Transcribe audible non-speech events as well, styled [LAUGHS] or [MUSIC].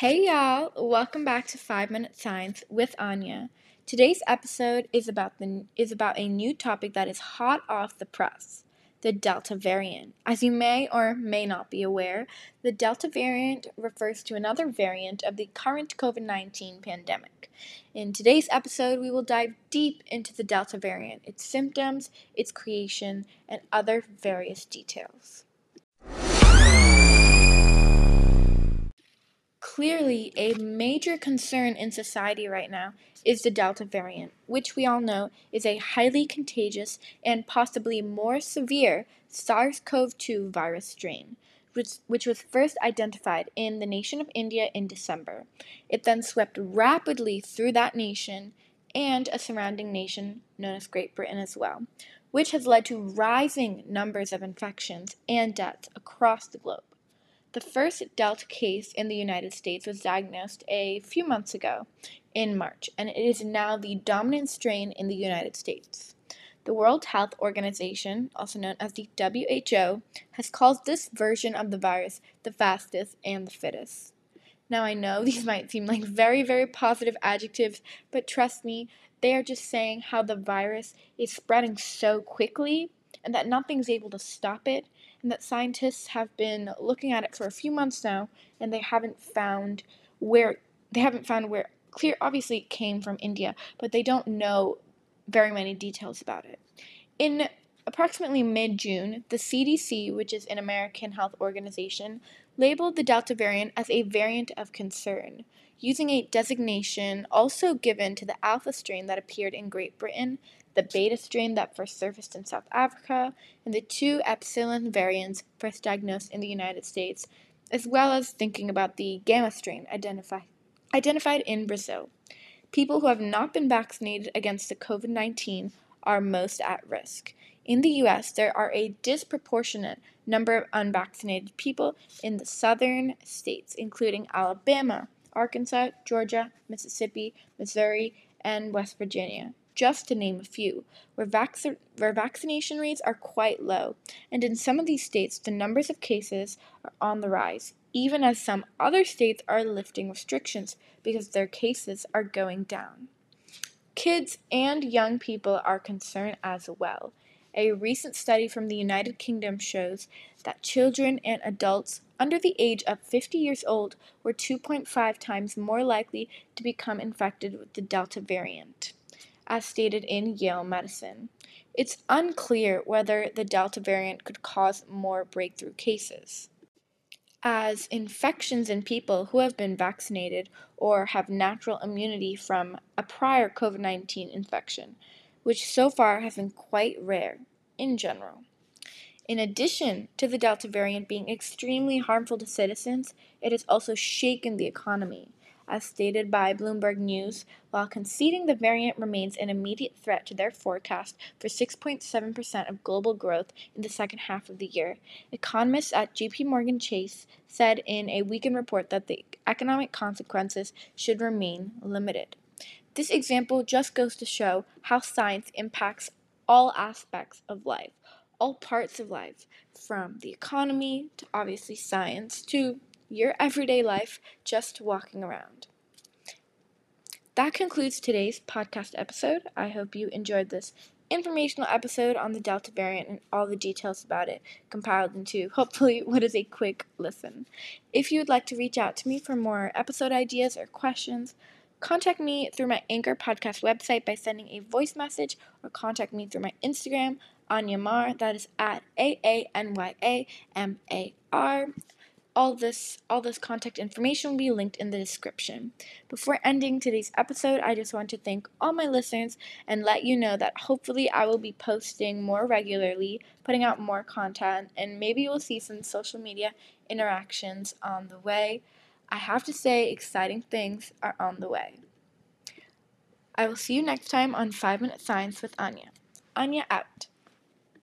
Hey y'all, welcome back to 5 Minute Science with Aanya. Today's episode is about the is about a new topic that is hot off the press, the Delta variant. As you may or may not be aware, the Delta variant refers to another variant of the current COVID-19 pandemic. In today's episode, we will dive deep into the Delta variant, its symptoms, its creation, and other various details. Clearly, a major concern in society right now is the Delta variant, which we all know is a highly contagious and possibly more severe SARS CoV 2 virus strain, which, which was first identified in the nation of India in December. It then swept rapidly through that nation and a surrounding nation known as Great Britain as well, which has led to rising numbers of infections and deaths across the globe. The first Delta case in the United States was diagnosed a few months ago in March, and it is now the dominant strain in the United States. The World Health Organization, also known as the WHO, has called this version of the virus the fastest and the fittest. Now, I know [LAUGHS] these might seem like very, very positive adjectives, but trust me, they are just saying how the virus is spreading so quickly and that nothing's able to stop it and that scientists have been looking at it for a few months now and they haven't found where they haven't found where clear obviously it came from India, but they don't know very many details about it. In approximately mid-June, the CDC, which is an American health organization, labeled the Delta variant as a variant of concern, using a designation also given to the Alpha strain that appeared in Great Britain the beta strain that first surfaced in South Africa, and the two epsilon variants first diagnosed in the United States, as well as thinking about the gamma strain identified identified in Brazil. People who have not been vaccinated against the COVID 19 are most at risk. In the US, there are a disproportionate number of unvaccinated people in the southern states, including Alabama, Arkansas, Georgia, Mississippi, Missouri, and West Virginia just to name a few, where, vac- where vaccination rates are quite low, and in some of these states, the numbers of cases are on the rise, even as some other states are lifting restrictions because their cases are going down. Kids and young people are concerned as well. A recent study from the United Kingdom shows that children and adults under the age of 50 years old were 2.5 times more likely to become infected with the Delta variant as stated in Yale Medicine. It's unclear whether the Delta variant could cause more breakthrough cases, as infections in people who have been vaccinated or have natural immunity from a prior COVID 19 infection, which so far has been quite rare in general. In addition to the Delta variant being extremely harmful to citizens, it has also shaken the economy as stated by Bloomberg News, while conceding the variant remains an immediate threat to their forecast for 6.7% of global growth in the second half of the year. Economists at JP Morgan Chase said in a weekend report that the economic consequences should remain limited. This example just goes to show how science impacts all aspects of life, all parts of life, from the economy to obviously science to your everyday life just walking around. That concludes today's podcast episode. I hope you enjoyed this informational episode on the Delta variant and all the details about it compiled into hopefully [LAUGHS] what is a quick listen. If you would like to reach out to me for more episode ideas or questions, contact me through my Anchor podcast website by sending a voice message or contact me through my Instagram, Aanya Mar, that is at A A N Y A M A R all this all this contact information will be linked in the description. Before ending today's episode, I just want to thank all my listeners and let you know that hopefully I will be posting more regularly, putting out more content, and maybe you'll see some social media interactions on the way. I have to say exciting things are on the way. I will see you next time on 5 Minute Science with Aanya. Aanya out.